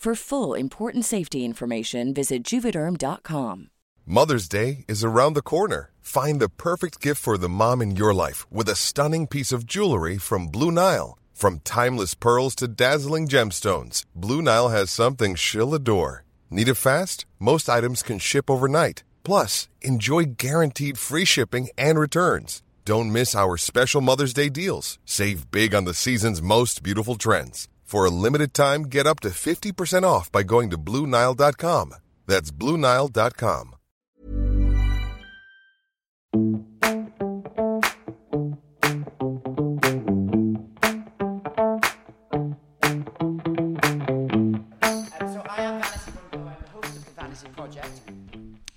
For full important safety information, visit juvederm.com. Mother's Day is around the corner. Find the perfect gift for the mom in your life with a stunning piece of jewelry from Blue Nile. From timeless pearls to dazzling gemstones, Blue Nile has something she'll adore. Need it fast? Most items can ship overnight. Plus, enjoy guaranteed free shipping and returns. Don't miss our special Mother's Day deals. Save big on the season's most beautiful trends. For a limited time, get up to 50% off by going to BlueNile.com. That's BlueNile.com. Um, so I am Vanity von Glow. I'm the host of the Vanity Project,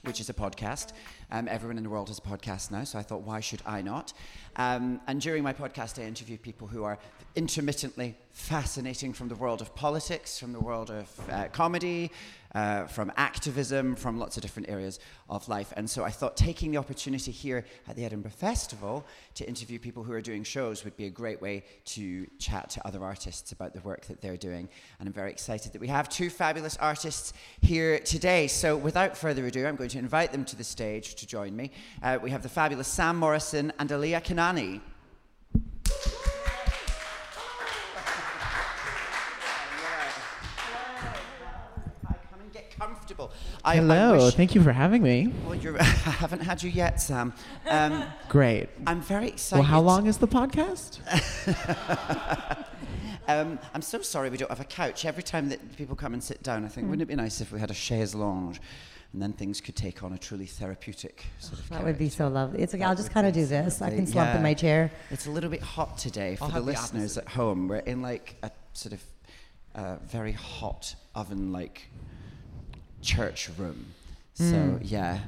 which is a podcast. Um, everyone in the world has a podcast now, so I thought, why should I not? Um, and during my podcast, I interview people who are intermittently fascinating from the world of politics, from the world of uh, comedy, uh, from activism, from lots of different areas of life. And so I thought taking the opportunity here at the Edinburgh Festival to interview people who are doing shows would be a great way to chat to other artists about the work that they're doing. And I'm very excited that we have two fabulous artists here today. So without further ado, I'm going to invite them to the stage to join me. Uh, we have the fabulous Sam Morrison and Aliya Kanani. Hi, come comfortable. I, I Hello, wish- thank you for having me. well, you're, I haven't had you yet, Sam. Um, Great. I'm very excited. Well, how long is the podcast? Um, I'm so sorry we don't have a couch. Every time that people come and sit down, I think, wouldn't it be nice if we had a chaise lounge? And then things could take on a truly therapeutic sort of That would be so lovely. It's like That I'll just kind of do this. I can slump Yeah. in my chair. It's a little bit hot today for I'll the have the listeners at home. We're in like a sort of uh, very hot oven like church room. So yeah,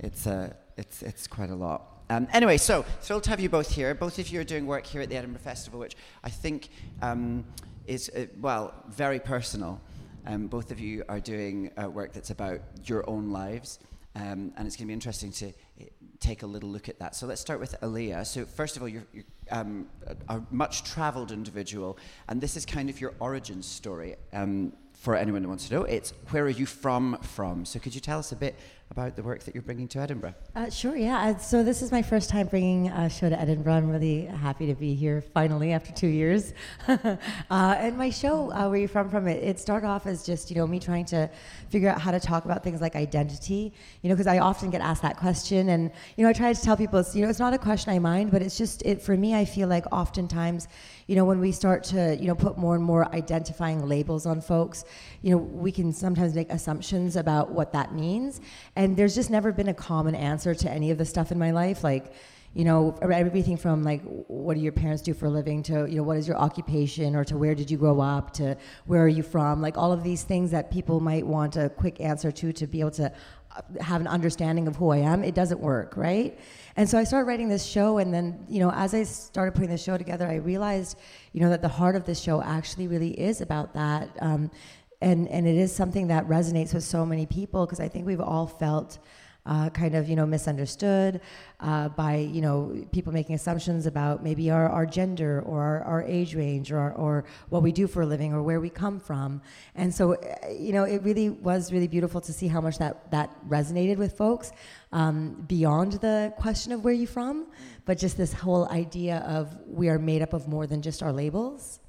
it's uh, it's it's quite a lot. Um, anyway, so thrilled to have you both here. Both of you are doing work here at the Edinburgh Festival, which I think um, is uh, well very personal. Um, both of you are doing uh, work that's about your own lives, um, and it's going to be interesting to uh, take a little look at that. So let's start with Aliya. So first of all, you're, you're um, a, a much-travelled individual, and this is kind of your origin story. Um, for anyone who wants to know, it's where are you from? From. So could you tell us a bit about the work that you're bringing to Edinburgh? Uh, sure, yeah. Uh, So this is my first time bringing a show to Edinburgh. I'm really happy to be here finally after two years. uh, and my show, uh, Where You From From, it, it started off as just, you know, me trying to figure out how to talk about things like identity, you know, because I often get asked that question. And, you know, I try to tell people, it's, you know, it's not a question I mind, but it's just, it for me, I feel like oftentimes, you know, when we start to, you know, put more and more identifying labels on folks, you know, we can sometimes make assumptions about what that means. And there's just never been a common answer to any of the stuff in my life. Like, you know, everything from like, what do your parents do for a living to, you know, what is your occupation or to where did you grow up to where are you from? Like all of these things that people might want a quick answer to to be able to uh, have an understanding of who I am. It doesn't work, right? And so I started writing this show, and then, you know, as I started putting the show together, I realized, you know, that the heart of this show actually really is about that. Um, and, and it is something that resonates with so many people because I think we've all felt uh, kind of you know misunderstood uh, by you know people making assumptions about maybe our, our gender or our, our age range or, our, or what we do for a living or where we come from. And so uh, you know it really was really beautiful to see how much that that resonated with folks um, beyond the question of where you're from but just this whole idea of we are made up of more than just our labels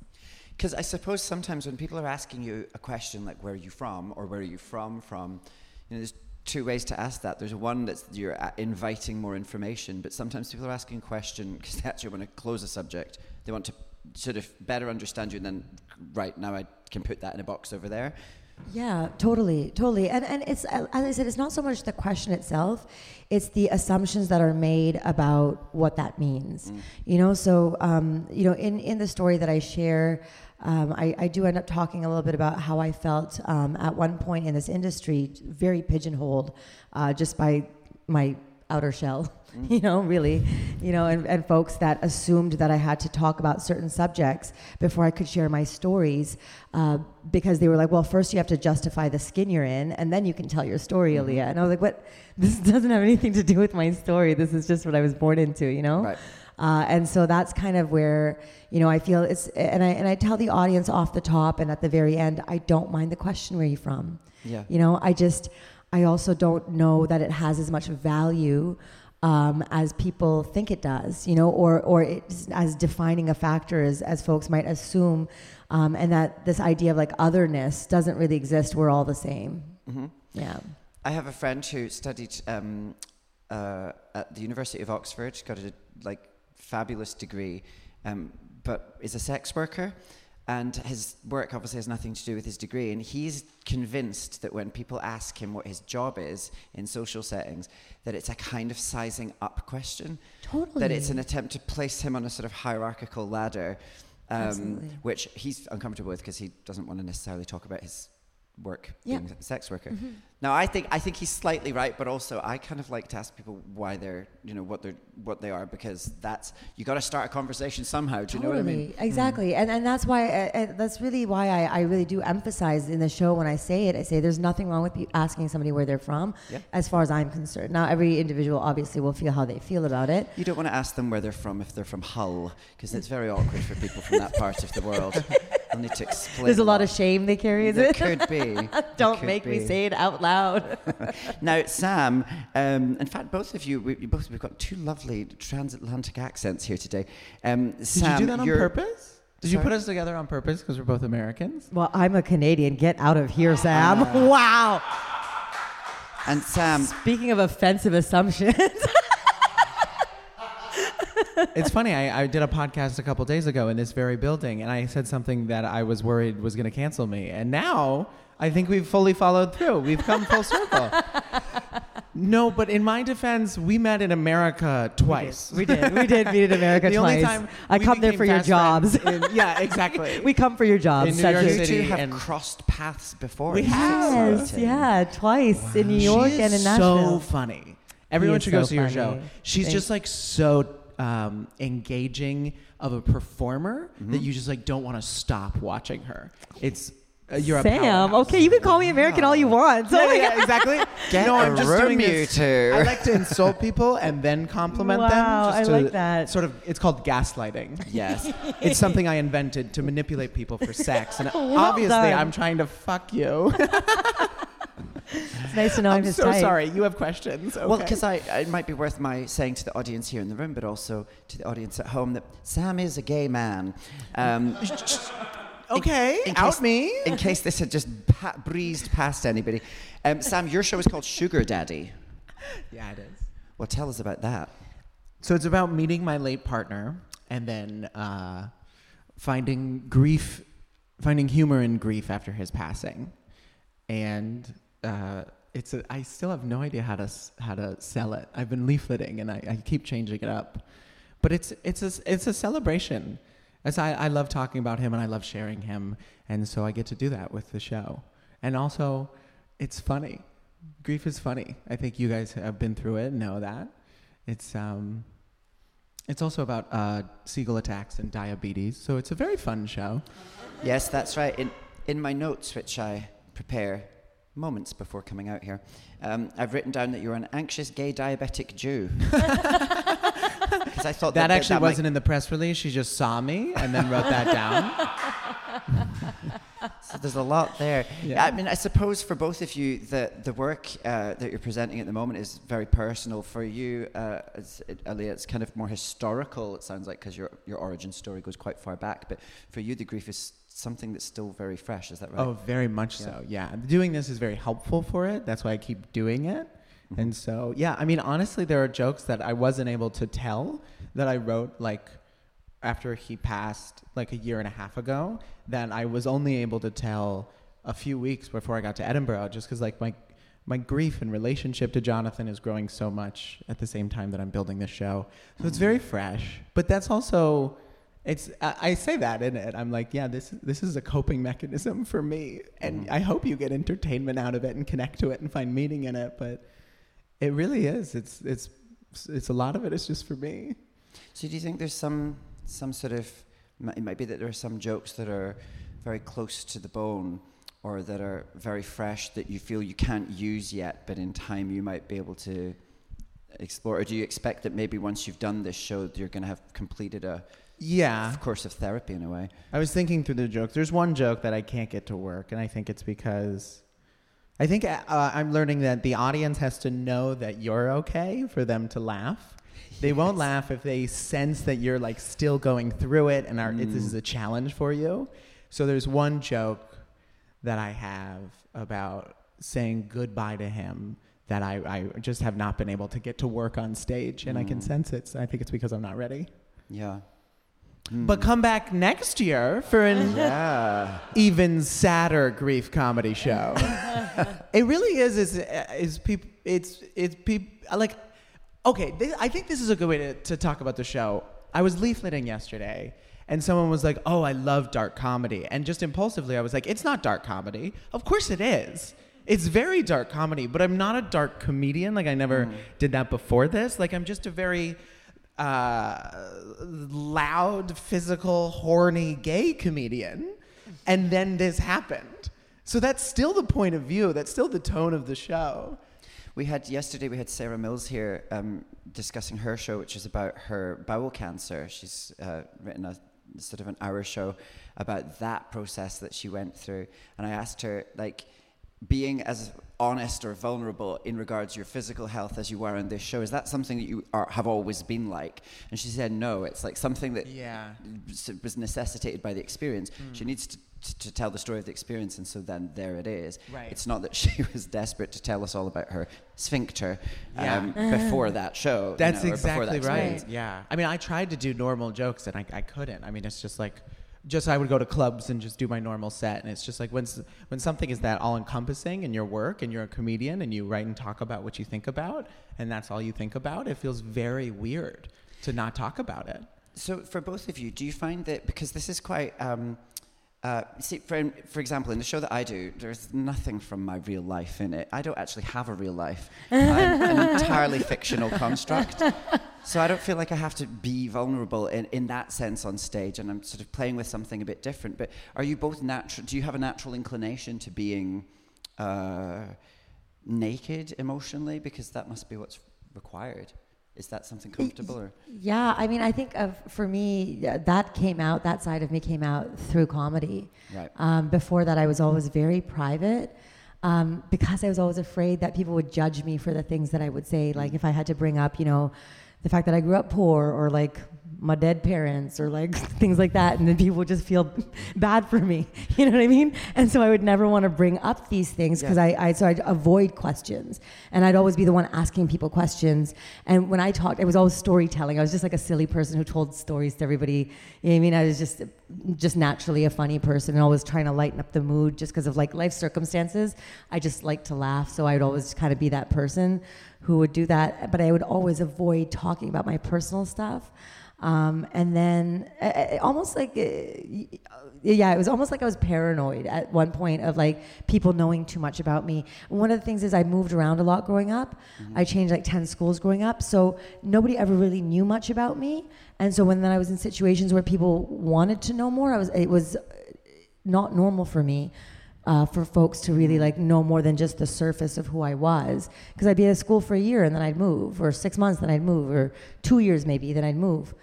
Because I suppose sometimes when people are asking you a question like "Where are you from?" or "Where are you from?" from, you know, there's two ways to ask that. There's one that's you're inviting more information, but sometimes people are asking a question because they actually want to close a subject. They want to sort of better understand you, and then right now I can put that in a box over there. Yeah, totally, totally. And and it's uh, as I said, it's not so much the question itself; it's the assumptions that are made about what that means. You know, so um, you know, in in the story that I share. Um, I, I do end up talking a little bit about how I felt um, at one point in this industry, very pigeonholed, uh, just by my outer shell, you know, really, you know, and, and folks that assumed that I had to talk about certain subjects before I could share my stories uh, because they were like, well, first you have to justify the skin you're in, and then you can tell your story, Aliya. And I was like, what? This doesn't have anything to do with my story. This is just what I was born into, you know? Right. Uh, and so that's kind of where you know I feel it's and I and I tell the audience off the top and at the very end I don't mind the question where you from. Yeah. You know I just I also don't know that it has as much value um, as people think it does. You know, or or it's as defining a factor as as folks might assume, um, and that this idea of like otherness doesn't really exist. We're all the same. Mm-hmm. Yeah. I have a friend who studied um, uh, at the University of Oxford, got a like fabulous degree, um, but is a sex worker. And his work obviously has nothing to do with his degree. And he's convinced that when people ask him what his job is in social settings, that it's a kind of sizing up question. Totally. That it's an attempt to place him on a sort of hierarchical ladder, um, which he's uncomfortable with because he doesn't want to necessarily talk about his work Yeah. being a sex worker. Now I think I think he's slightly right, but also I kind of like to ask people why they're you know what they're what they are because that's you got to start a conversation somehow. Do you know what I mean? Totally. Exactly, and and that's why uh, that's really why I, I really do emphasize in the show when I say it. I say there's nothing wrong with you asking somebody where they're from, Yeah. as far as I'm concerned. Now every individual obviously will feel how they feel about it. You don't want to ask them where they're from if they're from Hull because it's very awkward for people from that part of the world. They'll need to explain. There's a lot of shame they carry, is it? could be. Don't make me say it out loud. Now, Sam, um, in fact, both of you, we, you both, we've got two lovely transatlantic accents here today. Um, Did Sam, you do that on purpose? Did you put us together on purpose because we're both Americans? well, I'm a Canadian. Get out of here, Sam. wow. And Sam, Speaking of offensive assumptions. it's funny. I, I did a podcast a couple days ago in this very building, and I said something that I was worried was going to cancel me. And now I think we've fully followed through. We've come full circle. No, but in my defense, we met in America twice. we did. We did meet in America twice. the twice. only time I come there for your jobs. in- yeah, exactly. we come for your jobs. In New York a- you two have crossed paths before. We have. Yes, yeah, twice in New She York is and in Nashville. So funny. Everyone is should go so see her funny. show. She's Thank- just like so um, engaging of a performer Mm-hmm. that you just like don't want to stop watching her. It's uh, you're a Sam, okay, you can call me American all you want. Yeah, Oh yeah, exactly. Get no, a I'm just doing you this. two. I like to insult people and then compliment them. Wow, I to like that. Sort of, it's called gaslighting. Yes. It's something I invented to manipulate people for sex, and Well obviously, done. I'm trying to fuck you. It's nice to know I'm, I'm his so type. sorry. You have questions. Okay. Well, because I, it might be worth my saying to the audience here in the room, but also to the audience at home, that Sam is a gay man. Um, okay, in out case- me. In case this had just pa- breezed past anybody. Um, Sam, your show is called Sugar Daddy. yeah, it is. Well, tell us about that. So it's about meeting my late partner and then uh, finding grief, finding humor in grief after his passing, and uh, it's a, I still have no idea how to how to sell it. I've been leafleting and I, I keep changing it up, but it's it's a, it's a celebration. As I, I love talking about him and I love sharing him, and so I get to do that with the show, and also it's funny. Grief is funny. I think you guys have been through it and know that. It's um, it's also about uh, seagull attacks and diabetes, so it's a very fun show. Yes, that's right. In, in my notes, which I prepare moments before coming out here. Um, I've written down that you're an anxious gay diabetic Jew. Because I thought that, That actually that wasn't in the press release. She just saw me and then wrote that down. So there's a lot there. Yeah. I mean, I suppose for both of you, the the work uh, that you're presenting at the moment is very personal. For you, uh, it's, it, Aliya, it's kind of more historical. It sounds like because your your origin story goes quite far back. But for you, the grief is something that's still very fresh. Is that right? Oh, very much Yeah. so. Yeah. Doing this is very helpful for it. That's why I keep doing it. Mm-hmm. And so, yeah, I mean, honestly, there are jokes that I wasn't able to tell that I wrote like after he passed like a year and a half ago that I was only able to tell a few weeks before I got to Edinburgh just because like my my grief and relationship to Jonathan is growing so much at the same time that I'm building this show. So it's very fresh, but that's also it's I, I say that in it. I'm like, yeah, this this is a coping mechanism for me, and I hope you get entertainment out of it and connect to it and find meaning in it. But it really is. It's it's it's a lot of it. it is just for me. So do you think there's some some sort of it might be that there are some jokes that are very close to the bone or that are very fresh that you feel you can't use yet, but in time you might be able to explore? Or do you expect that maybe once you've done this show, that you're going to have completed a Yeah, course of therapy in a way? I was thinking through the jokes. There's one joke that I can't get to work, and I think it's because I think uh, I'm learning that the audience has to know that you're okay for them to laugh. They won't laugh if they sense that you're like still going through it and are, it, this is a challenge for you. So there's one joke that I have about saying goodbye to him that I, I just have not been able to get to work on stage, and I can sense it. So I think it's because I'm not ready. Yeah. But come back next year for an Yeah. even sadder grief comedy show. it really is. Is uh, is people? It's it's people like. Okay, this, I think this is a good way to, to talk about the show. I was leafleting yesterday, and someone was like, "Oh, I love dark comedy," and just impulsively, I was like, "It's not dark comedy. Of course it is." It's very dark comedy, but I'm not a dark comedian. Like I never mm. did that before this. Like I'm just a very loud, physical, horny gay comedian. And then this happened. So that's still the point of view. That's still the tone of the show. We had yesterday. We had Sarah Mills here um, discussing her show, which is about her bowel cancer. She's uh, written a sort of an hour show about that process that she went through, and I asked her like being as honest or vulnerable in regards to your physical health as you were on this show is that something that you are, have always been like and she said no it's like something that Yeah. was necessitated by the experience she needs to, to, to tell the story of the experience and so then there it is Right. it's not that she was desperate to tell us all about her sphincter Yeah. um, before that show you That's know, or before that exactly right. Yeah. I mean, I tried to do normal jokes and I, I couldn't. I mean, it's just like, just I would go to clubs and just do my normal set. And it's just like when, when something is that all encompassing in your work and you're a comedian and you write and talk about what you think about and that's all you think about, it feels very weird to not talk about it. So, for both of you, do you find that because this is quite, um, uh, see, for, for example, in the show that I do, there's nothing from my real life in it. I don't actually have a real life. I'm an entirely fictional construct. So I don't feel like I have to be vulnerable in, in that sense on stage, and I'm sort of playing with something a bit different. But are you both natural? Do you have a natural inclination to being uh, naked emotionally? Because that must be what's required. Is that something comfortable or? Yeah, I mean, I think of for me that came out. That side of me came out through comedy. Right. Um, before that, I was always very private um, because I was always afraid that people would judge me for the things that I would say. Like if I had to bring up, you know, the fact that I grew up poor or like my dead parents or like things like that, and then people just feel bad for me. You know what I mean? And so I would never want to bring up these things because I, I so I'd avoid questions, and I'd always be the one asking people questions. And when I talked, it was always storytelling. I was just like a silly person who told stories to everybody. You know what I mean? I was just just naturally a funny person and always trying to lighten up the mood just because of like life circumstances. I just like to laugh, so I'd always kind of be that person who would do that. But I would always avoid talking about my personal stuff. Um, and then uh, almost like, uh, yeah, it was almost like I was paranoid at one point of like people knowing too much about me. One of the things is I moved around a lot growing up. I changed like 10 schools growing up. So nobody ever really knew much about me. And so when then I was in situations where people wanted to know more, I was, it was not normal for me uh, for folks to really like know more than just the surface of who I was. Because I'd be at school for a year and then I'd move, or six months, then I'd move, or two years maybe, then I'd move.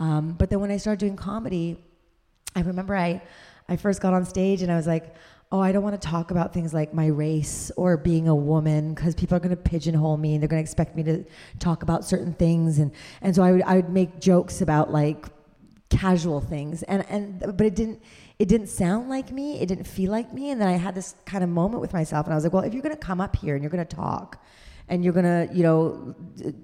Um, but then when I started doing comedy, I remember I, I first got on stage and I was like, oh, I don't want to talk about things like my race or being a woman because people are going to pigeonhole me and they're going to expect me to talk about certain things. And, and so I would, I would make jokes about like casual things. And, and, but it didn't, it didn't sound like me. It didn't feel like me. And then I had this kind of moment with myself and I was like, well, if you're going to come up here and you're going to talk and you're going to, you know,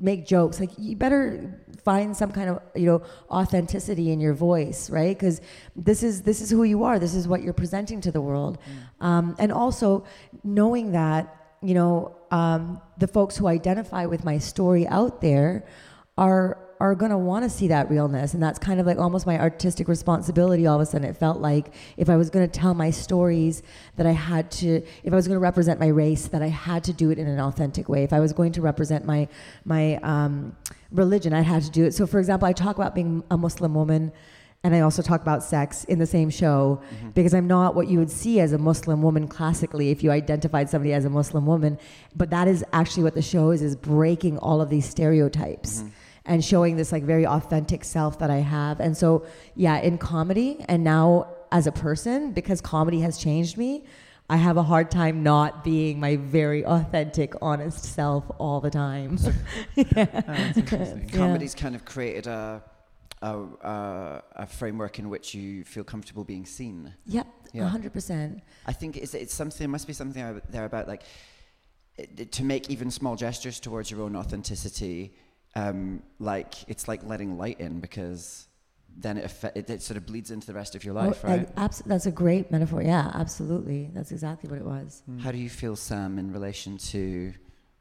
make jokes, like you better find some kind of you know authenticity in your voice right because this is this is who you are this is what you're presenting to the world mm. um, and also knowing that you know um, the folks who identify with my story out there are are going to want to see that realness and that's kind of like almost my artistic responsibility all of a sudden it felt like if i was going to tell my stories that i had to if i was going to represent my race that i had to do it in an authentic way if i was going to represent my my um, religion i had to do it so for example i talk about being a muslim woman and I also talk about sex in the same show mm-hmm. because I'm not what you would see as a Muslim woman classically if you identified somebody as a Muslim woman. But that is actually what the show is: is breaking all of these stereotypes. Mm-hmm and showing this like very authentic self that I have. And so, yeah, in comedy and now as a person, because comedy has changed me, I have a hard time not being my very authentic, honest self all the time. yeah. oh, Comedy's kind of created a, a, a, a, framework in which you feel comfortable being seen. Yep, yeah, hundred percent. I think it's, it's something. It must be something there about like to make even small gestures towards your own authenticity um, like it's like letting light in because then it, it, it, sort of bleeds into the rest of your life, oh, right? Abs- that's a great metaphor. Yeah, absolutely. That's exactly what it was. Mm. How do you feel, Sam, in relation to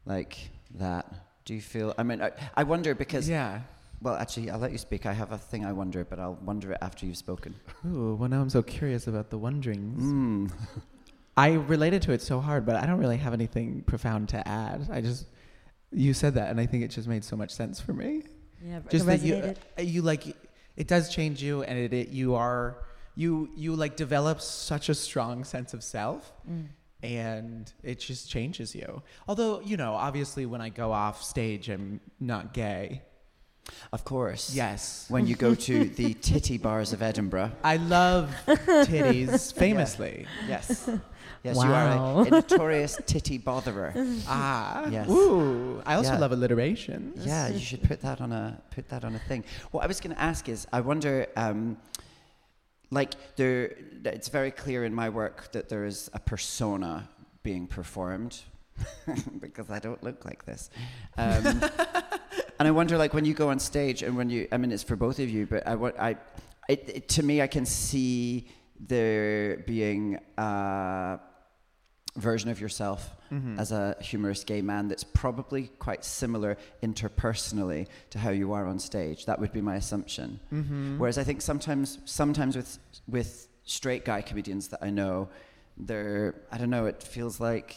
like that? Do you feel? I mean, I, I wonder because yeah. Well, actually, I'll let you speak. I have a thing I wonder, but I'll wonder it after you've spoken. Ooh, well, now I'm so curious about the wonderings. Mm. I related to it so hard, but I don't really have anything profound to add. I just you said that, and I think it just made so much sense for me. Yeah, just that you, uh, you like it does change you, and it, it you are you you like develop such a strong sense of self. Mm. And it just changes you. Although, you know, obviously when I go off stage, I'm not gay. Of course. Yes. When you go to the titty bars of Edinburgh. I love titties, famously. Yeah. Yes. Yes, wow. you are a, a, notorious titty botherer. ah, yes. Ooh, I also yeah. love alliteration. Yeah, you should put that on a put that on a thing. What I was going to ask is, I wonder, um, like, there, it's very clear in my work that there is a persona being performed. because I don't look like this. Um, and I wonder, like, when you go on stage and when you, I mean, it's for both of you, but I, I, it, it, to me, I can see there being a version of yourself mm-hmm. as a humorous gay man that's probably quite similar interpersonally to how you are on stage. That would be my assumption. Mm-hmm. Whereas I think sometimes, sometimes with with straight guy comedians that I know, they're I don't know. It feels like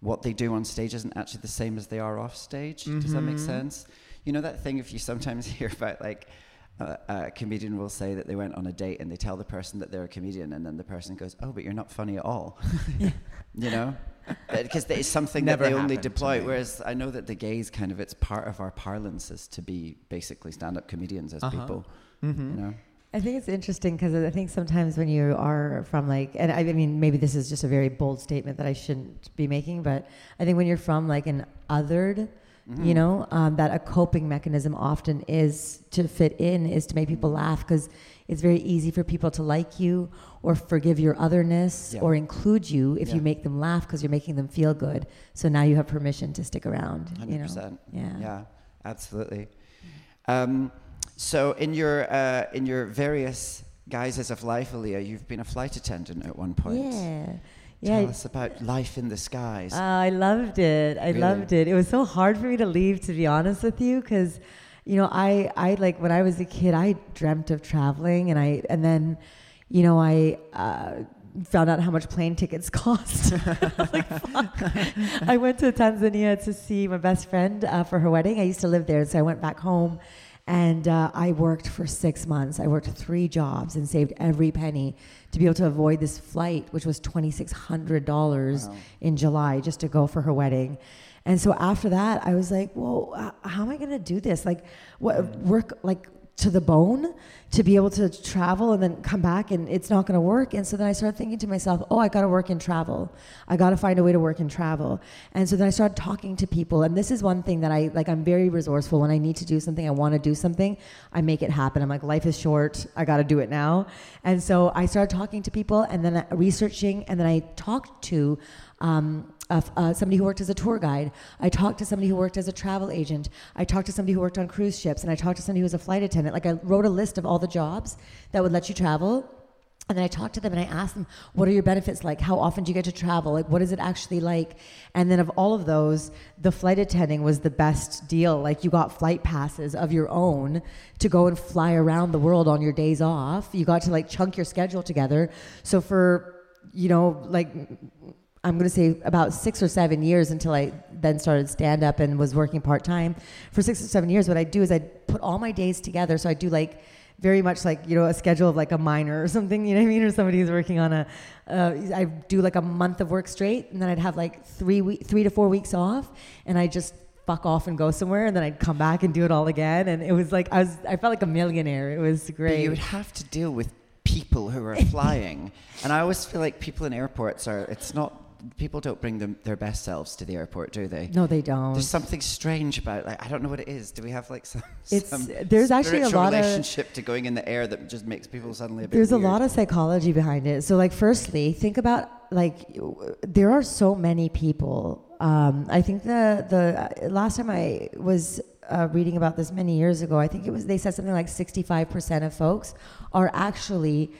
what they do on stage isn't actually the same as they are off stage. Mm-hmm. Does that make mm-hmm. sense? You know that thing if you sometimes hear about like a, a, comedian will say that they went on a date and they tell the person that they're a comedian, and then the person goes, "Oh, but you're not funny at all," you know, because it's something Never that they only deploy. Whereas I know that the gays kind of it's part of our parlance is to be basically stand-up comedians as uh-huh. people, mm-hmm. you know. I think it's interesting because I think sometimes when you are from like, and I mean, maybe this is just a very bold statement that I shouldn't be making, but I think when you're from like an othered Mm-hmm. You know, um, that a coping mechanism often is to fit in, is to make people laugh because it's very easy for people to like you or forgive your otherness yeah. or include you if yeah. you make them laugh because you're making them feel good. So now you have permission to stick around. 100%. You know? Yeah. Yeah, absolutely. Um, so in your uh, in your various guises of life, Aliya, you've been a flight attendant at one point. Yeah. Yeah. Tell us about life in the skies. Uh, I loved it. I really? loved it. It was so hard for me to leave, to be honest with you, because, you know, I, I like when I was a kid, I dreamt of traveling, and I, and then, you know, I. Uh, found out how much plane tickets cost. like, fuck. I went to Tanzania to see my best friend uh, for her wedding. I used to live there, so I went back home And uh, I worked for six months. I worked three jobs and saved every penny to be able to avoid this flight, which was $2,600 Wow. in July just to go for her wedding. And so after that, I was like, well, how am I going to do this? Like, what work like to the bone to be able to travel and then come back and it's not going to work. And so then I started thinking to myself, oh, I got to work in travel. I got to find a way to work in travel. And so then I started talking to people. And this is one thing that I like, I'm very resourceful. When I need to do something, I want to do something, I make it happen. I'm like, life is short. I got to do it now. And so I started talking to people and then researching. And then I talked to, um, uh, somebody who worked as a tour guide. I talked to somebody who worked as a travel agent. I talked to somebody who worked on cruise ships, and I talked to somebody who was a flight attendant. Like I wrote a list of all the jobs that would let you travel. And then I talked to them and I asked them, what are your benefits like? How often do you get to travel? Like, what is it actually like? And then of all of those, the flight attending was the best deal. Like, you got flight passes of your own to go and fly around the world on your days off. You got to like chunk your schedule together. So for, you know, like I'm going to say about six or seven years until I then started stand up and was working part time. For six or seven years, what I do is I put all my days together. So I do like very much like you know a schedule of like a minor or something. You know what I mean? Or somebody who's working on a. Uh, I do like a month of work straight, and then I'd have like three we- three to four weeks off, and I just fuck off and go somewhere, and then I'd come back and do it all again. And it was like I was I felt like a millionaire. It was But great. you would have to deal with people who are flying, and I always feel like people in airports are. It's not. People don't bring them, their best selves to the airport, do they? no, they don't. There's something strange about like I don't know what it is. Do we have like some? It's- some there's actually a lot of- relationship to going in the air that just makes people suddenly a bit. There's weird. a lot of psychology behind it. So, like, firstly, think about like there are so many people. Um, I think the the uh, last time I was uh, reading about this many years ago, I think it was they said something like 65% of folks are actually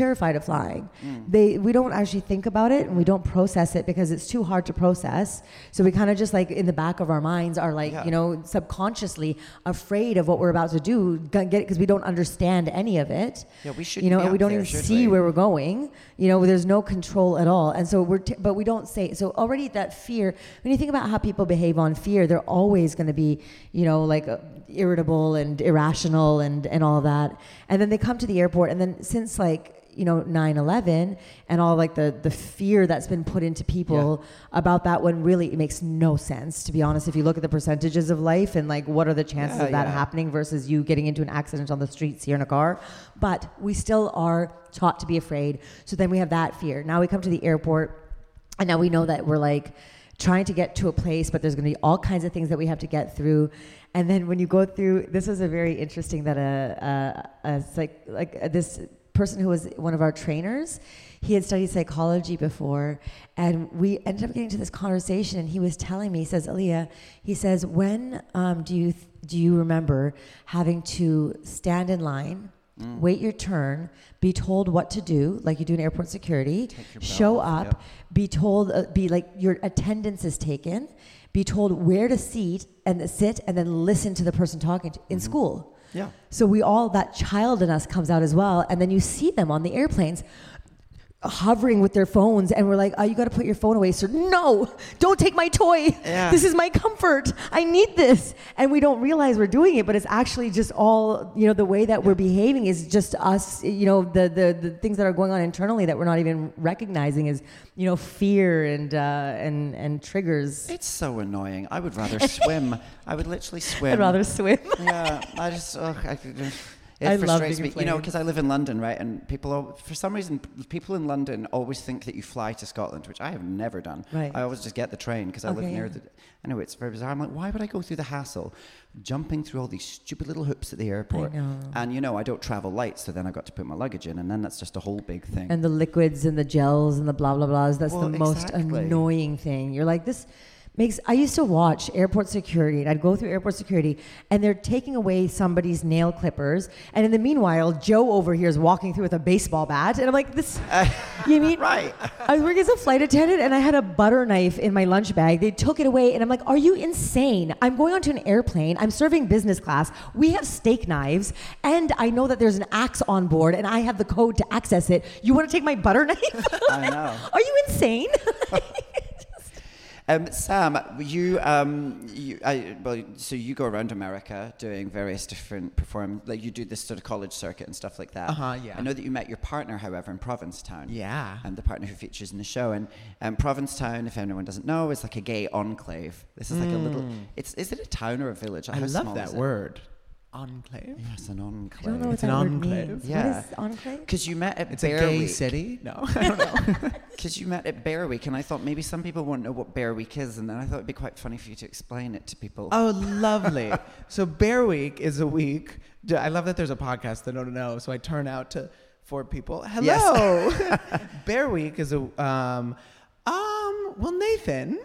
terrified of flying. Mm. They we don't actually think about it and we don't process it because it's too hard to process. So we kind of just like in the back of our minds are like, Yeah. you know, subconsciously afraid of what we're about to do, get it because we don't understand any of it. Yeah, we shouldn't know, be and we don't there, even see we? where we're going. You know, there's no control at all. And so we're, t- but we don't say. So already that fear. When you think about how people behave on fear, they're always going to be, you know, like uh, irritable and irrational and and all that. And then they come to the airport, and then since like you know 9/11 and all like the the fear that's been put into people about that one really it makes no sense to be honest. If you look at the percentages of life and like what are the chances Yeah, of that yeah. happening versus you getting into an accident on the streets here in a car. But we still are taught to be afraid. So then we have that fear. Now we come to the airport and now we know that we're like trying to get to a place but there's going to be all kinds of things that we have to get through. And then when you go through this was a very interesting that a, a, a psych, like uh, this person who was one of our trainers he had studied psychology before and we ended up getting to this conversation and he was telling me he says Aliya he says when um, do you do you remember having to stand in line Mm. wait your turn be told what to do like you do in airport security Take your belt show up be told uh, be like your attendance is taken be told where to seat and sit and then listen to the person talking to, in school Yeah. so we all that child in us comes out as well, and then you see them on the airplanes hovering with their phones and we're like oh you got to put your phone away sir no don't take my toy Yeah. this is my comfort i need this and we don't realize we're doing it but it's actually just all you know the way that we're behaving is just us you know the, the the things that are going on internally that we're not even recognizing is you know fear and uh and and triggers It's so annoying. I would rather swim. I would literally swim. i'd rather swim yeah, I just, ugh, I could just. It I love frustrates me, you know, because I live in London, right? And people, al- for some reason, people in London always think that you fly to Scotland, which I have never done. Right. I always just get the train because I live near yeah. the. Anyway, it's very bizarre. I'm like, why would I go through the hassle, jumping through all these stupid little hoops at the airport? know. And you know, I don't travel light, so then I got to put my luggage in, and then that's just a whole big thing. and the liquids and the gels and the blah blah blahs. That's Well, the most exactly. annoying thing. You're like this makes. I used to watch airport security, and I'd go through airport security, and they're taking away somebody's nail clippers, and in the meanwhile, Joe over here is walking through with a baseball bat, and I'm like, this. you mean right. I was working as a flight attendant and I had a butter knife in my lunch bag. They took it away and I'm like, Are you insane? I'm going onto an airplane. I'm serving business class. We have steak knives and I know that there's an axe on board and I have the code to access it. You want to take my butter knife? I know. Are you insane? Um, Sam, you, um, you I, well, so you go around America doing various different perform, like you do this sort of college circuit and stuff like that. Uh-huh, yeah. I know that you met your partner, however, in Provincetown. Yeah. And the partner who features in the show. And um, Provincetown, if anyone doesn't know, is like a gay enclave. This is like a little. It's is it a town or a village? I love small that word. Enclave. Yes, an enclave. I don't know what It's an that word enclave. means. Yeah. What is enclave? Because you met at It's Bear a gay Week. city. No, I don't know. Because you met at Bear Week, and I thought maybe some people won't know what Bear Week is, and then I thought it'd be quite funny for you to explain it to people. Oh, lovely. so Bear Week is a week. I love that there's a podcast that I don't know. So I turn out to four people. Hello. Bear Week is a um um well Nathan.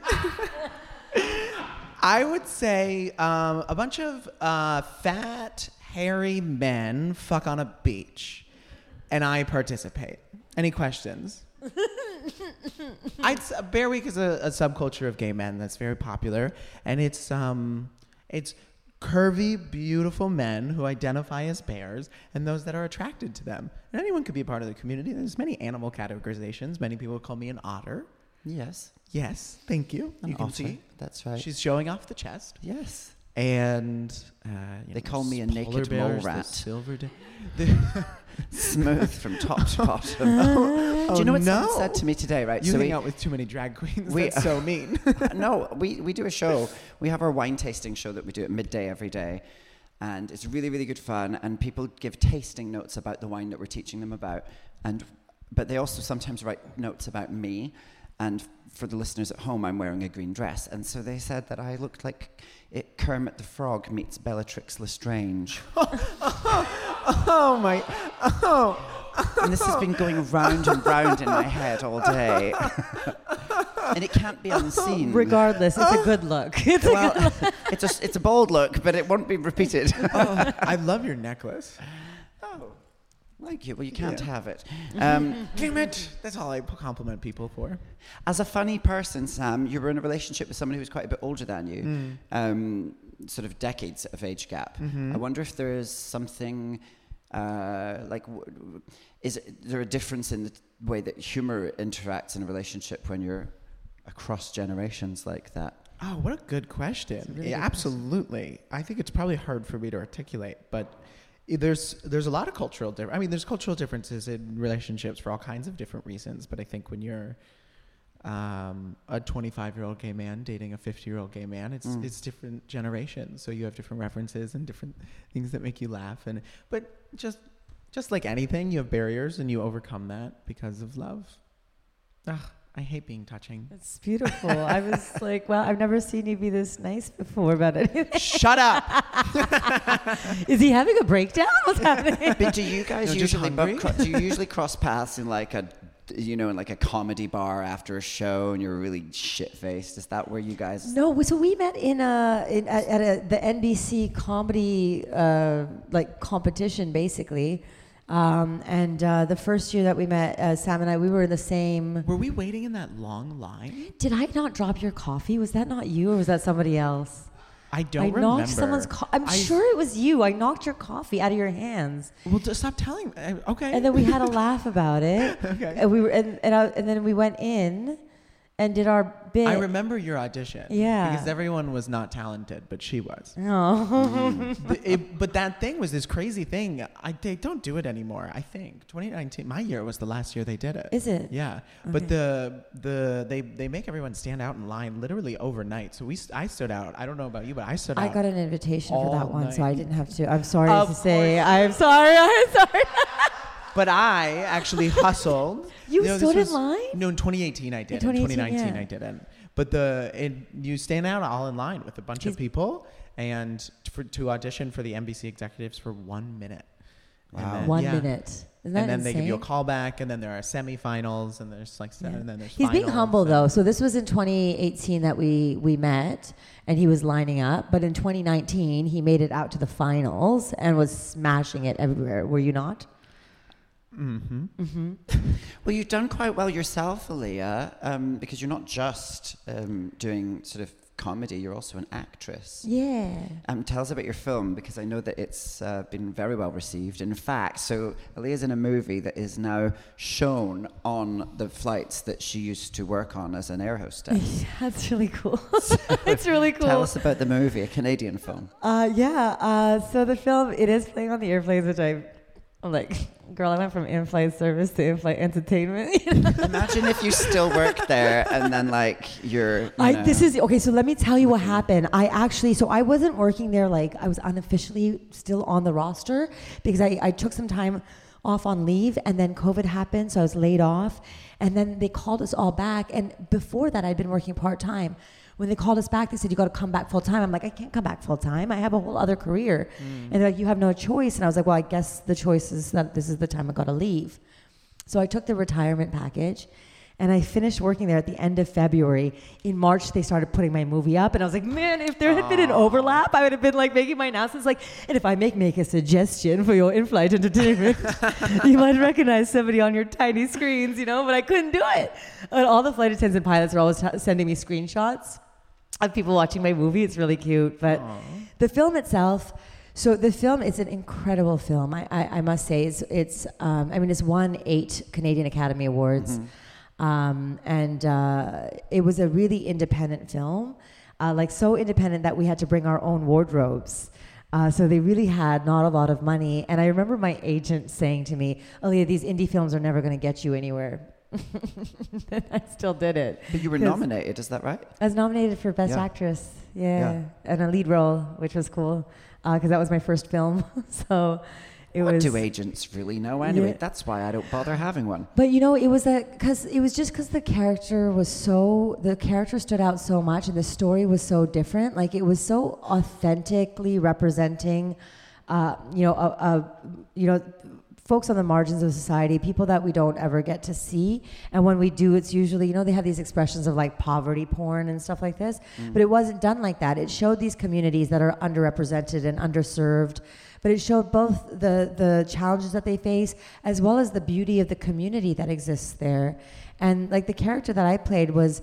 I would say um, a bunch of uh, fat, hairy men fuck on a beach, and I participate. Any questions? I'd, s- Bear Week is a, a subculture of gay men that's very popular, and it's um, it's curvy, beautiful men who identify as bears, and those that are attracted to them. And anyone could be a part of the community. There's many animal categorizations. Many people call me an otter. Yes, Yes, thank you. an you can see That's right. she's showing off the chest, yes. and uh, They know, call me a naked mole bears, the rat. Silver. Da- Smooth from top to bottom. oh, Do you know what no. someone said to me today? Right. You so hang we, out with too many drag queens. we- That's so mean. no, we, we do a show. We have our wine tasting show that we do at midday every day. And it's really, really good fun. And people give tasting notes about the wine that we're teaching them about. And but they also sometimes write notes about me. And for the listeners at home, I'm wearing a green dress. And so they said that I looked like it, Kermit the Frog meets Bellatrix Lestrange. oh my. Oh. and this has been going round and round in my head all day. and it can't be unseen. Regardless, it's a good look. It's a well, it's a, it's a bold look, but it won't be repeated. oh, I love your necklace. Thank you. Well, you can't Yeah. have it. Um, Damn it. That's all I compliment people for. as a funny person, Sam, you were in a relationship with someone who was quite a bit older than you, Mm. um, sort of decades of age gap. Mm-hmm. I wonder if there is something uh, like, w- w- is there a difference in the way that humor interacts in a relationship when you're across generations like that? Oh, what a good question. really yeah, good question. absolutely. I think it's probably hard for me to articulate, but i- there's there's a lot of cultural difference. I mean, there's cultural differences in relationships for all kinds of different reasons. But I think when you're um, a 25 year old gay man dating a 50 year old gay man, it's Mm. it's different generations. So you have different references and different things that make you laugh. And but just just like anything, you have barriers and you overcome that because of love. I hate being touching. It's beautiful. I was like, well, I've never seen you be this nice before about anything. Shut up. Is he having a breakdown? What's happening? But do you guys No, just usually hungry. bu- cro- do you usually cross paths in like a you know in like a comedy bar after a show and you're really shit faced? Is that where you guys? No, so we met in a in, at, at a, the NBC comedy uh, like competition, basically. Um, and uh, the first year that we met, uh, Sam and I, we were in the same. Were we waiting in that long line? Did I not drop your coffee? Was that not you, or was that somebody else? I don't know. I remember. knocked someone's. Co- I'm I- sure it was you. I knocked your coffee out of your hands, Well, just stop telling. me. Okay. and then we had a laugh about it. Okay. And we were, and and, I, and then we went in, and did our bit. I remember your audition. Yeah. Because everyone was not talented, but she was. Oh. It- but that thing was this crazy thing. I they don't do it anymore. I think 2019. My year was the last year they did it. Is it? Yeah. But the the they they make everyone stand out in line literally overnight. So we I stood out. I don't know about you, but I stood I out. I got an invitation for that one, so I didn't have to. I'm sorry Of to say. I'm sorry. I'm sorry. But I actually hustled. You know, this stood in line? No, in 2018 I did. In 2018, 2019 yeah. I didn't. But the it, you stand out all in line with a bunch He's- of people and for, to audition for the NBC executives for one minute. Wow. then- One yeah. minute. And then they give you a insane? callback, and then there are semifinals, and there's like Yeah. and then there's He's being humble though. So this was in 2018 that we we met, and he was lining up. But in 2019, he made it out to the finals and was smashing it everywhere. Were you not? Mm-hmm. Mm-hmm. Well, you've done quite well yourself, Aliya, um, because you're not just um, doing sort of comedy, you're also an actress. Yeah. Um, tell us about your film because I know that it's uh, been very well received. In fact, so Aliya's in a movie that is now shown on the flights that she used to work on as an air hostess. That's really cool. it's really cool. Tell us about the movie, a Canadian film. Uh, yeah. Uh, so the film it is playing on the airplanes, which I, I'm like, girl, I went from in-flight service to in-flight entertainment. Imagine if you still worked there and then like you're. You I, this is okay. So let me tell you what happened. I actually, so I wasn't working there. Like I was unofficially still on the roster because I, I took some time off on leave, and then COVID happened, so I was laid off, and then they called us all back. And before that, I'd been working part time. When they called us back, they said you got to come back full time. I'm like, I can't come back full time. I have a whole other career, and they're like, you have no choice. And I was like, well, I guess the choice is that this is the time I got to leave. So I took the retirement package and I finished working there at the end of February. In March, they started putting my movie up, and I was like, man, if there had been an overlap, I would have been like making my announcements like, and if I make make a suggestion for your in-flight entertainment, you might recognize somebody on your tiny screens, you know. But I couldn't do it. And all the flight attendants and pilots were always t- sending me screenshots of people watching my movie. It's really cute, but the film itself. So the film is an incredible film. I, I, I must say, it's it's. Um, I mean, it's won eight Canadian Academy Awards, um, and uh, it was a really independent film, uh, like so independent that we had to bring our own wardrobes. Uh, so they really had not a lot of money. And I remember my agent saying to me, "Aliya, these indie films are never going to get you anywhere." and I still did it. But you were nominated, is that right? I was nominated for Best Yeah. Actress, yeah, Yeah. and a lead role, which was cool because that was my first film. so it what was. do agents really know anyway? Yeah. That's why I don't bother having one. But you know, it was a because it was just because the character was so the character stood out so much, and the story was so different. Like it was so authentically representing, uh, you know, a, a you know. Folks on the margins of society, people that we don't ever get to see, and when we do, it's usually you know they have these expressions of like poverty porn and stuff like this, but it wasn't done like that. It showed these communities that are underrepresented and underserved, but it showed both the the challenges that they face as well as the beauty of the community that exists there. And like the character that I played was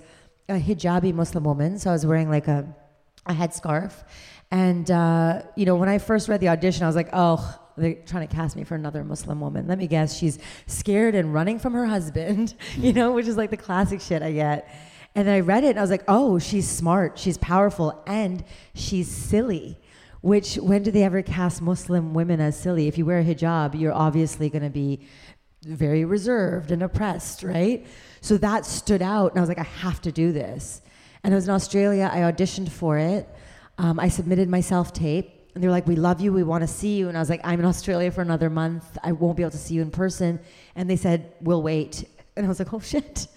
a hijabi Muslim woman, so I was wearing like a a headscarf. And uh, you know, when I first read the audition, I was like, oh. They're trying to cast me for another Muslim woman. Let me guess, she's scared and running from her husband, you know, which is like the classic shit I get. And then I read it and I was like, oh, she's smart, she's powerful, and she's silly. Which, when do they ever cast Muslim women as silly? If you wear a hijab, you're obviously going to be very reserved and oppressed, right? So that stood out, and I was like, I have to do this. And I was in Australia, I auditioned for it. Um, I submitted my self tape, and they were like, We love you, we want to see you. And I was like, I'm in Australia for another month, I won't be able to see you in person. And they said, We'll wait. And I was like, Oh shit.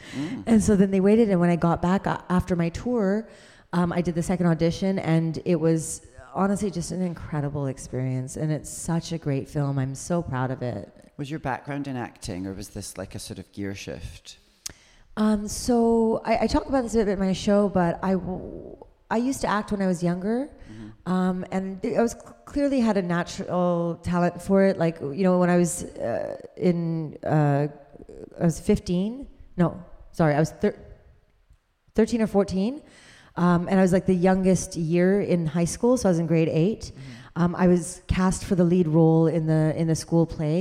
And so then they waited, and when I got back uh, after my tour, um, I did the second audition, and it was honestly just an incredible experience. And it's such a great film. I'm so proud of it. Was your background in acting, or was this like a sort of gear shift? Um, so I, I talk about this a bit in my show, but I, w- I used to act when I was younger, um, and I was clearly had a natural talent for it. Like you know, when I was uh, in, uh, I was 15. No, sorry, I was thir- 13 or 14. Um, and I was like the youngest year in high school, so I was in grade 8 Um, I was cast for the lead role in the in the school play,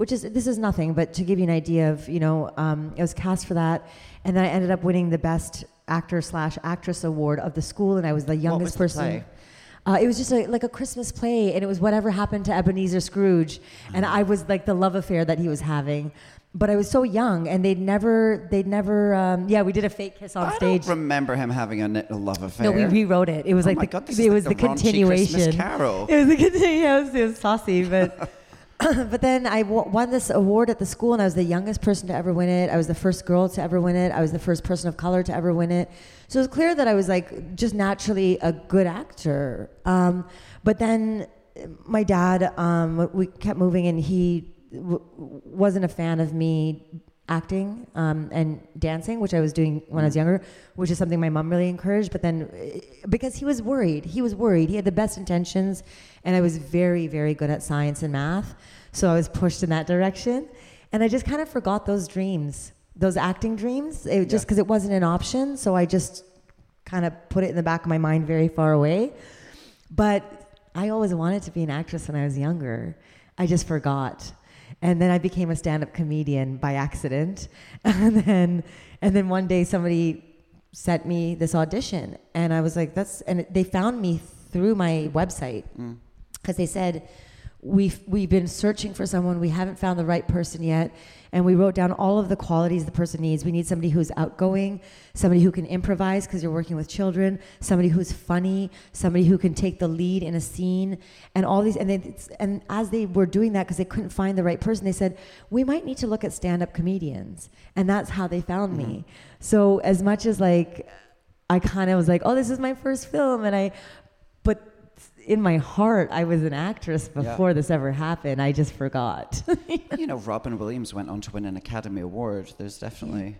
which is this is nothing, but to give you an idea of you know, um, I was cast for that, and then I ended up winning the best actor slash actress award of the school, and I was the youngest was the person. Uh, it was just a, like a Christmas play, and it was whatever happened to Ebenezer Scrooge, and I was like the love affair that he was having. But I was so young, and they'd never, they'd never, um, yeah, we did a fake kiss on stage. I stage. don't remember him having a little love affair. No, we rewrote it. It was Oh like my the, God, this it is was like the the raunchy continuation. Christmas Carol. It was the continuation. It was saucy, but but then I w- won this award at the school, and I was the youngest person to ever win it. I was the first girl to ever win it. I was the first person of color to ever win it. So it was clear that I was like just naturally a good actor. Um, but then my dad, um, we kept moving, and he w- wasn't a fan of me acting um, and dancing, which I was doing when I was younger, which is something my mom really encouraged. But then, uh, because he was worried, he was worried. He had the best intentions, and I was very, very good at science and math, so I was pushed in that direction, and I just kind of forgot those dreams, those acting dreams, it, just because it wasn't an option. So I just kind of put it in the back of my mind very far away. But I always wanted to be an actress when I was younger. I just forgot. And then I became a stand-up comedian by accident. And then and then one day somebody sent me this audition. And I was like that's and they found me through my website. Mm. Because they said we've we've been searching for someone. We haven't found the right person yet and we wrote down all of the qualities the person needs. We need somebody who's outgoing somebody who can improvise because you're working with children somebody who's funny somebody who can take the lead in a scene and all these and they and as they were doing that because they couldn't find the right person they said we might need to look at stand-up comedians. And that's how they found me. Mm-hmm. So as much as like i kind of was like oh this is my first film and i in my heart, I was an actress before this ever happened. I just forgot. you know, Robin Williams went on to win an Academy Award. There's definitely,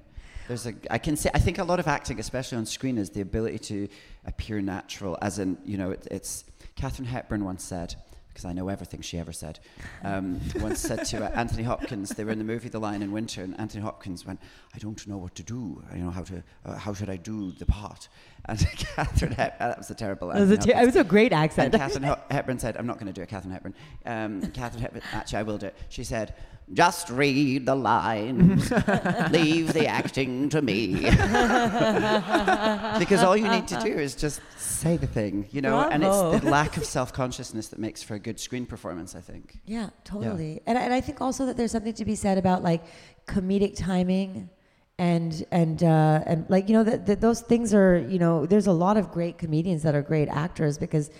there's a, I can say, I think a lot of acting, especially on screen, is the ability to appear natural. As in, you know, it, it's, Katharine Hepburn once said, because I know everything she ever said, um, once said to uh, Anthony Hopkins, they were in the movie The Lion in Winter, and Anthony Hopkins went, I don't know what to do. I don't know how to, uh, how should I do the part? And Katharine Hepburn, that was a terrible it, was a ter- it was a great accent. and Katharine Hepburn said, I'm not going to do it, Katharine Hepburn. Um, Katharine Hepburn, actually, I will do it. She said, just read the lines, leave the acting to me. because all you need to do is just say the thing, you know, and it's the lack of self consciousness that makes for a good screen performance, I think. Yeah, totally. And, and I think also that there's something to be said about like comedic timing and and uh, and like you know that that those things are you know there's a lot of great comedians that are great actors because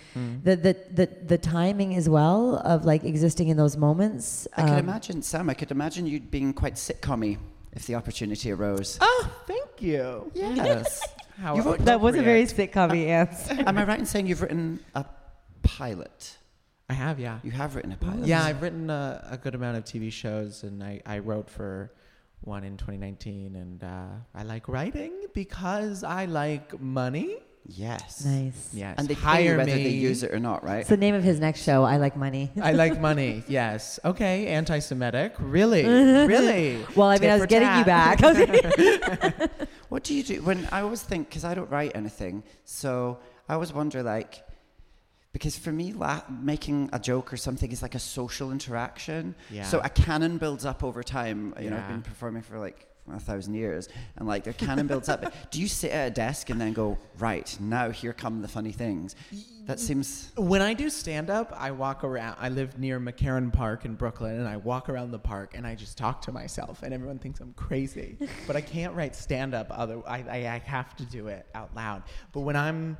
the, the the the timing as well of like existing in those moments. I could um, imagine, Sam, I could imagine you being quite sitcommy if the opportunity arose. Oh, thank you. Yes. How You wrote- That was a very sitcommy answer. Am I right in saying you've written a pilot? I have, yeah. You have written a pilot? Yeah, I've written a, a good amount of TV shows, and I, I wrote for one in 2019. And uh, I like writing because I like money. Yes. nice. Yes, And they hire you whether me. they use it or not, right? It's the name of his next show. I like money. I like money. Yes. Okay. Anti-Semitic. Really? really? Well, I mean, Tit I was for getting you back. What do you do when I always think because I don't write anything, so I always wonder like because for me la- making a joke or something is like a social interaction. Yeah. So a canon builds up over time. You know, I've been performing for like a thousand years, and like the canon builds up. Do you sit at a desk and then go right now? Here come the funny things. That seems When I do stand up, I walk around. I live near McCarren Park in Brooklyn, and I walk around the park and I just talk to myself, and everyone thinks I'm crazy. but I can't write stand up. Other, I, I, I have to do it out loud. But when I'm,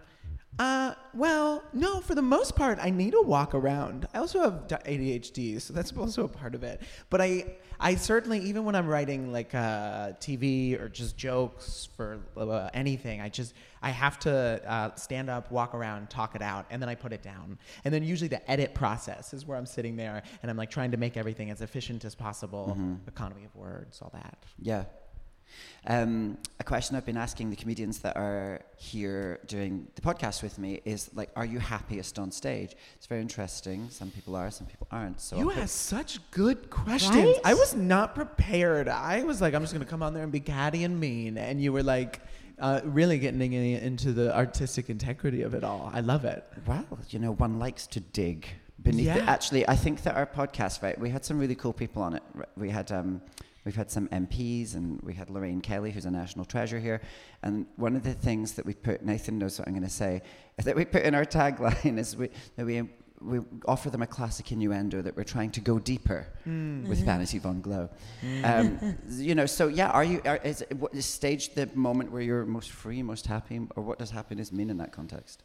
uh, well, no, for the most part, I need to walk around. I also have ADHD, so that's also a part of it. But I, I certainly, even when I'm writing like uh, TV or just jokes for uh, anything, I just I have to uh, stand up, walk around, talk it out, and then I put it down. And then usually the edit process is where I'm sitting there and I'm like trying to make everything as efficient as possible, economy of words, all that. yeah. Um, a question I've been asking the comedians that are here doing the podcast with me is like, are you happiest on stage? It's very interesting. Some people are, some people aren't. So You ask such good questions. Right? I was not prepared. I was like, I'm just going to come on there and be catty and mean. And you were like, uh, really getting in- into the artistic integrity of it all. I love it. Well, you know, one likes to dig beneath it. Actually, I think that our podcast, right, we had some really cool people on it. We had, um, we've had some MPs and we had Lorraine Kelly, who's a national treasure here. And one of the things that we put, Nathan knows what I'm going to say, is that we put in our tagline is we, that we, we offer them a classic innuendo that we're trying to go deeper with Vanity Von Glow. Um, you know, so yeah, are you, are, is, it- what, is stage the moment where you're most free, most happy, or what does happiness mean in that context?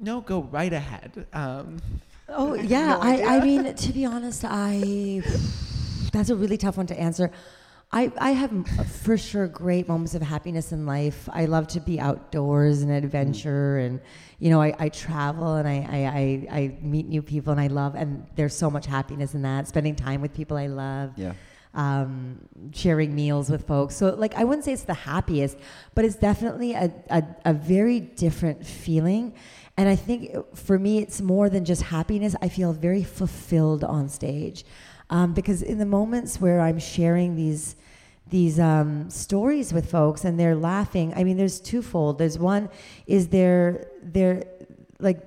No, go right ahead. Um, Oh yeah, no I, I mean to be honest, I that's a really tough one to answer. I, I have for sure great moments of happiness in life. I love to be outdoors and adventure, and you know I, I travel and I, I, I, I meet new people and I love and there's so much happiness in that. Spending time with people I love Yeah. um, sharing meals with folks. So, like, I wouldn't say it's the happiest, but it's definitely a, a, a very different feeling. And I think uh, for me, it's more than just happiness. I feel very fulfilled on stage um, because in the moments where I'm sharing these these um, stories with folks and they're laughing. I mean, there's twofold. There's one is there there like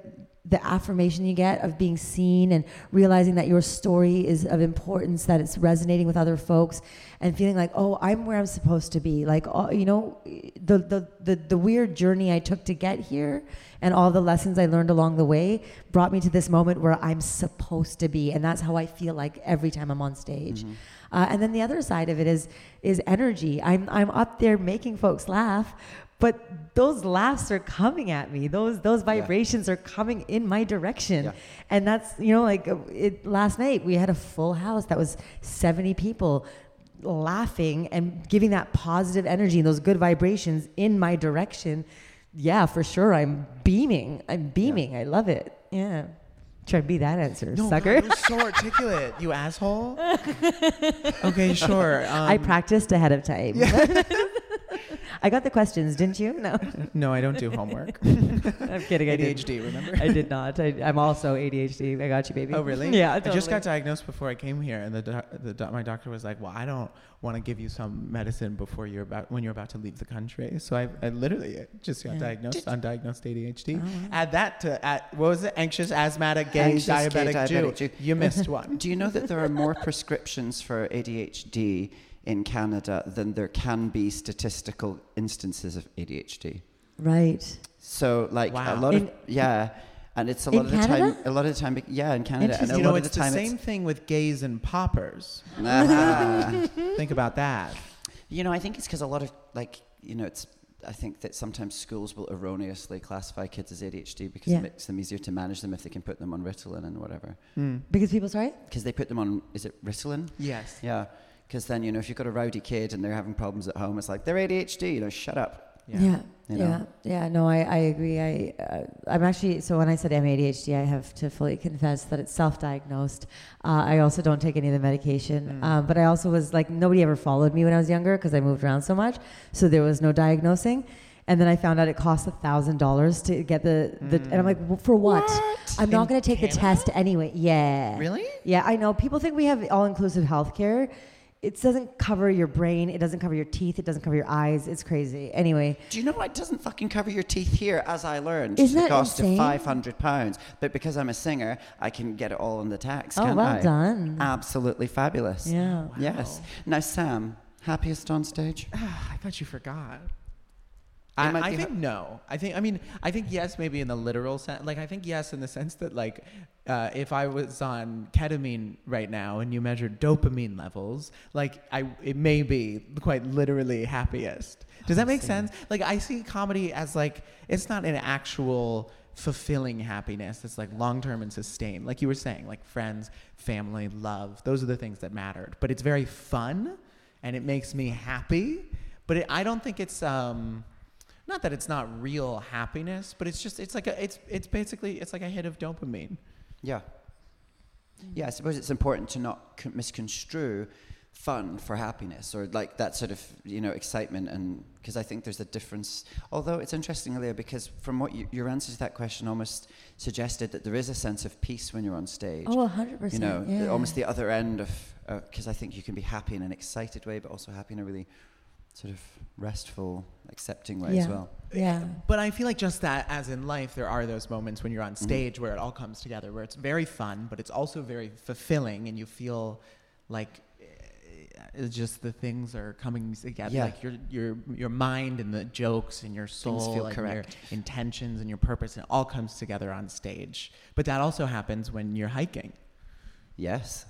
the affirmation you get of being seen and realizing that your story is of importance, that it's resonating with other folks, and feeling like, oh, I'm where I'm supposed to be. Like, oh, you know, the, the, the, the weird journey I took to get here and all the lessons I learned along the way brought me to this moment where I'm supposed to be. And that's how I feel like every time I'm on stage. Mm-hmm. Uh, and then the other side of it is is energy. I'm I'm up there making folks laugh, but those laughs are coming at me. Those those vibrations are coming in my direction, Yeah. and that's you know like it, last night we had a full house that was 70 people laughing and giving that positive energy and those good vibrations in my direction. Yeah, for sure. I'm beaming. I'm beaming. I love it. Yeah. Try to be that answer, No, sucker. God, you're so articulate, you asshole. okay, sure. Um, I practiced ahead of time. I got the questions, didn't you? No, no, I don't do homework. I'm kidding. I did. ADHD, remember? I did not. I, I'm also ADHD. I got you, baby. Oh, really? Yeah, I just got diagnosed before I came here, and the, doc- the doc- my doctor was like, "Well, I don't want to give you some medicine before you're about when you're about to leave the country." So I, I literally just got Yeah. diagnosed, undiagnosed ADHD. Oh. Add that to at, what was it? Anxious, asthmatic, gay, Anxious, gay, diabetic, Jew. diabetic Jew. You missed one. Do you know that there are more prescriptions for ADHD in Canada then there can be statistical instances of ADHD? Right. So, like Wow. a lot In- of yeah, and it's a lot of the Canada? time. A lot of the time, yeah, in Canada, and a you lot know, of it's the the time, same thing with gays and poppers. It's, Ah. Think about that. you know, I think it's because a lot of like you know, it's. I think that sometimes schools will erroneously classify kids as ADHD because Yeah. it makes them easier to manage them if they can put them on Ritalin and whatever. Because people, sorry? Because they put them on, is it Ritalin? Yes. Yeah. Because then, you know, if you've got a rowdy kid and they're having problems at home, it's like, they're ADHD, you know, shut up. Yeah. You Yeah. know? Yeah. No, I, I agree. I, uh, I'm actually, so when I said I'm ADHD, I have to fully confess that it's self diagnosed. Uh, I also don't take any of the medication. Mm. Um, but I also was like, nobody ever followed me when I was younger because I moved around so much. So there was no diagnosing. And then I found out it cost a thousand dollars to get the, the and I'm like, well, for what? I'm not going to take the test anyway. Yeah. Really? Yeah, I know. People think we have all inclusive health care. It doesn't cover your brain. It doesn't cover your teeth. It doesn't cover your eyes. It's crazy. Anyway, Do you know what? It doesn't fucking cover your teeth here, as I learned. Isn't it that cost insane? five hundred pounds, but because I'm a singer, I can get it all on the tax. Oh, can't well I? done. Absolutely fabulous. Yeah. Yes. Now, Sam, happiest on stage? I thought you forgot. I, I think no. I think I mean I think yes, maybe in the literal sense. Like I think yes, in the sense that like uh, if I was on ketamine right now and you measured dopamine levels, like I it may be quite literally happiest. Does that make sense? Like I see comedy as like it's not an actual fulfilling happiness. It's like long term and sustained. Like you were saying, like friends, family, love. Those are the things that mattered. But it's very fun and it makes me happy. But it, I don't think it's um, not that it's not real happiness, but it's just it's like a it's it's basically it's like a hit of dopamine. Yeah. Yeah, I suppose it's important to not con- misconstrue fun for happiness or like that sort of, you know, excitement. And because I think there's a difference. Although it's interesting, Leah, because from what you, your answer to that question almost suggested that there is a sense of peace when you're on stage. Oh, 100%. you know, the- yeah. almost the other end of, uh, because I think you can be happy in an excited way, but also happy in a really sort of restful, accepting way yeah. as well. Yeah. But I feel like just that, as in life, there are those moments when you're on stage where it all comes together, where it's very fun, but it's also very fulfilling, and you feel like eh, it's just the things are coming together. Yeah. Like your your your mind and the jokes and your soul feel and correct. your intentions and your purpose, and it all comes together on stage. But that also happens when you're hiking. Yes.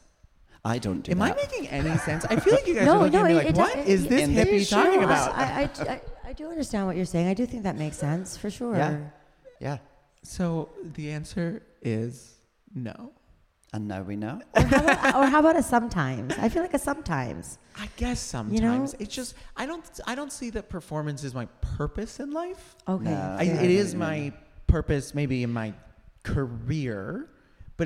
I don't do Am I making any sense? I feel like you guys No, are looking no, at me it- like, it- what it- is this In the- hippie talking No, about? I, I, I, I do understand what you're saying. I do think that makes sense for sure. Yeah. Yeah. so the answer is no. And now we know. Or, how about, or how about a sometimes? I feel like a sometimes. I guess sometimes You know? it's just I don't I don't see that performance is my purpose in life. Okay. No. I, fair. it is Yeah. my purpose maybe in my career,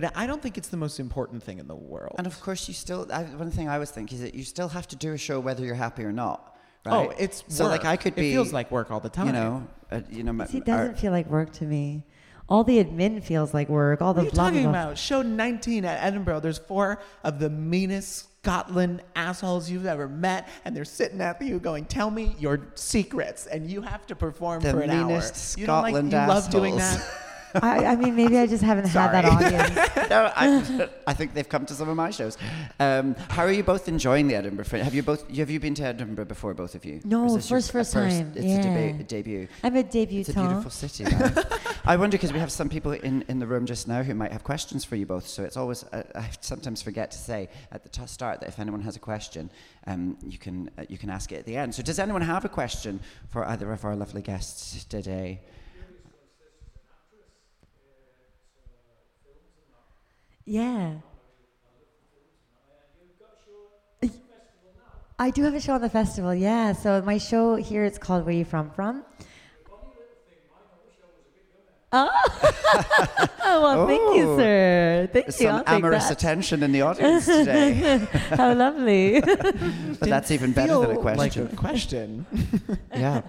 but I don't think it's the most important thing in the world. And of course, you still. I, one thing I always think is that you still have to do a show whether you're happy or not. Right? oh, it's so like. I could be. It feels like work all the time. You know. Uh, you know. my- See, it doesn't feel like work to me. All the admin feels like work. All the What the are you blah, talking blah, blah. about? Show 19 at Edinburgh. There's four of the meanest Scotland assholes you've ever met, and they're sitting at you going, "Tell me your secrets," and you have to perform The for an hour. meanest you don't like, Scotland you love doing assholes. that. I, I mean, maybe I just haven't had that Sorry. audience. no, I, I think they've come to some of my shows. Um, how are you both enjoying the Edinburgh? Have you both? Have you been to Edinburgh before, both of you? No, this your first- first time, It's yeah. a deba- debut. I'm a debut. It's a beautiful city. I wonder because we have some people in, in the room just now who might have questions for you both. So it's always uh, I sometimes forget to say at the t- start that if anyone has a question, um, you can uh, you can ask it at the end. So does anyone have a question for either of our lovely guests today? Yeah. I do have a show on the festival, yeah. So my show here, it's called Where You From From. Oh, well, thank you, Oh. sir. Thank you. Some I'll take amorous that. attention in the audience today, How lovely. but that's even better than a question. Like a question. yeah.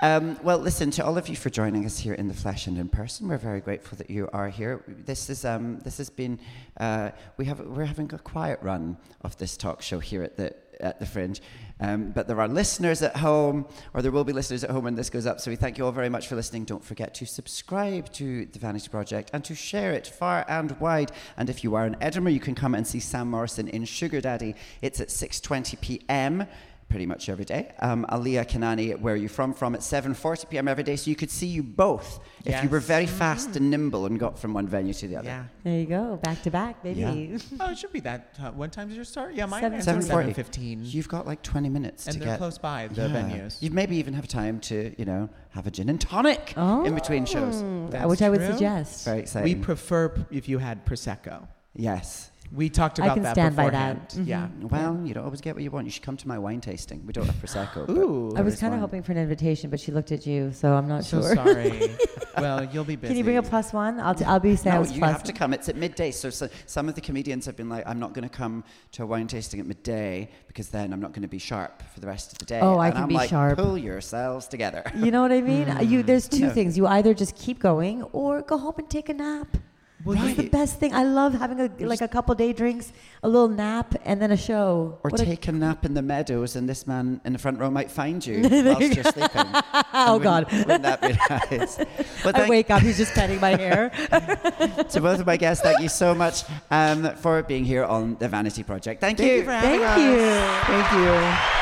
Um, well, listen to all of you for joining us here in the flesh and in person. We're very grateful that you are here. This is um, this has been uh, we have we're having a quiet run of this talk show here at the at the Fringe, um, but there are listeners at home, or there will be listeners at home when this goes up. So we thank you all very much for listening. Don't forget to subscribe to the Vanity Project and to share it far and wide. And if you are in Edinburgh, you can come and see Sam Morrison in Sugar Daddy. It's at 6:20 p.m pretty much every day. Um, Aliya Kanani, where are you from? From at 7:40 p.m. every day, so you could see you both if you were Yes. very fast and nimble and got from one venue to the other. yeah. there you go. Back to back, baby. Yeah. Oh, it should be that. Uh, what time does your start? Yeah, mine Seven is 7:40. 7:15. You've got like 20 minutes And to they're get close by, the venues. You maybe even have time to, you know, have a gin and tonic Oh. in between shows. That's Which I would suggest. Very exciting. We prefer p- if you had prosecco. yes. We talked I about can that stand by that. beforehand. Yeah. Well, you don't always get what you want. You should come to my wine tasting. We don't have prosecco. Ooh. I was kind of hoping for an invitation, but she looked at you, so I'm not sure. So sure. sorry. well, you'll be busy. Can you bring a plus one? I'll, t- I'll be No, Sam's you plus have to come. It's at midday. So, so some of the comedians have been like, I'm not going to come to a wine tasting at midday because then I'm not going to be sharp for the rest of the day. Oh, I and can I'm be like, sharp. Pull yourselves together. You know what I mean? Uh, You there's two No. things. You either just keep going or go home and take a nap. Well, That's the best thing. I love having a like a couple day drinks, a little nap, and then a show. Or What take a nap in the meadows, and this man in the front row might find you whilst you're sleeping. oh Wouldn't- God! Wouldn't that be nice? But I wake up. He's just petting my hair. to both of my guests, thank you so much um, for being here on the Vanity Project. Thank, Thank you having Thank us. you. Thank you.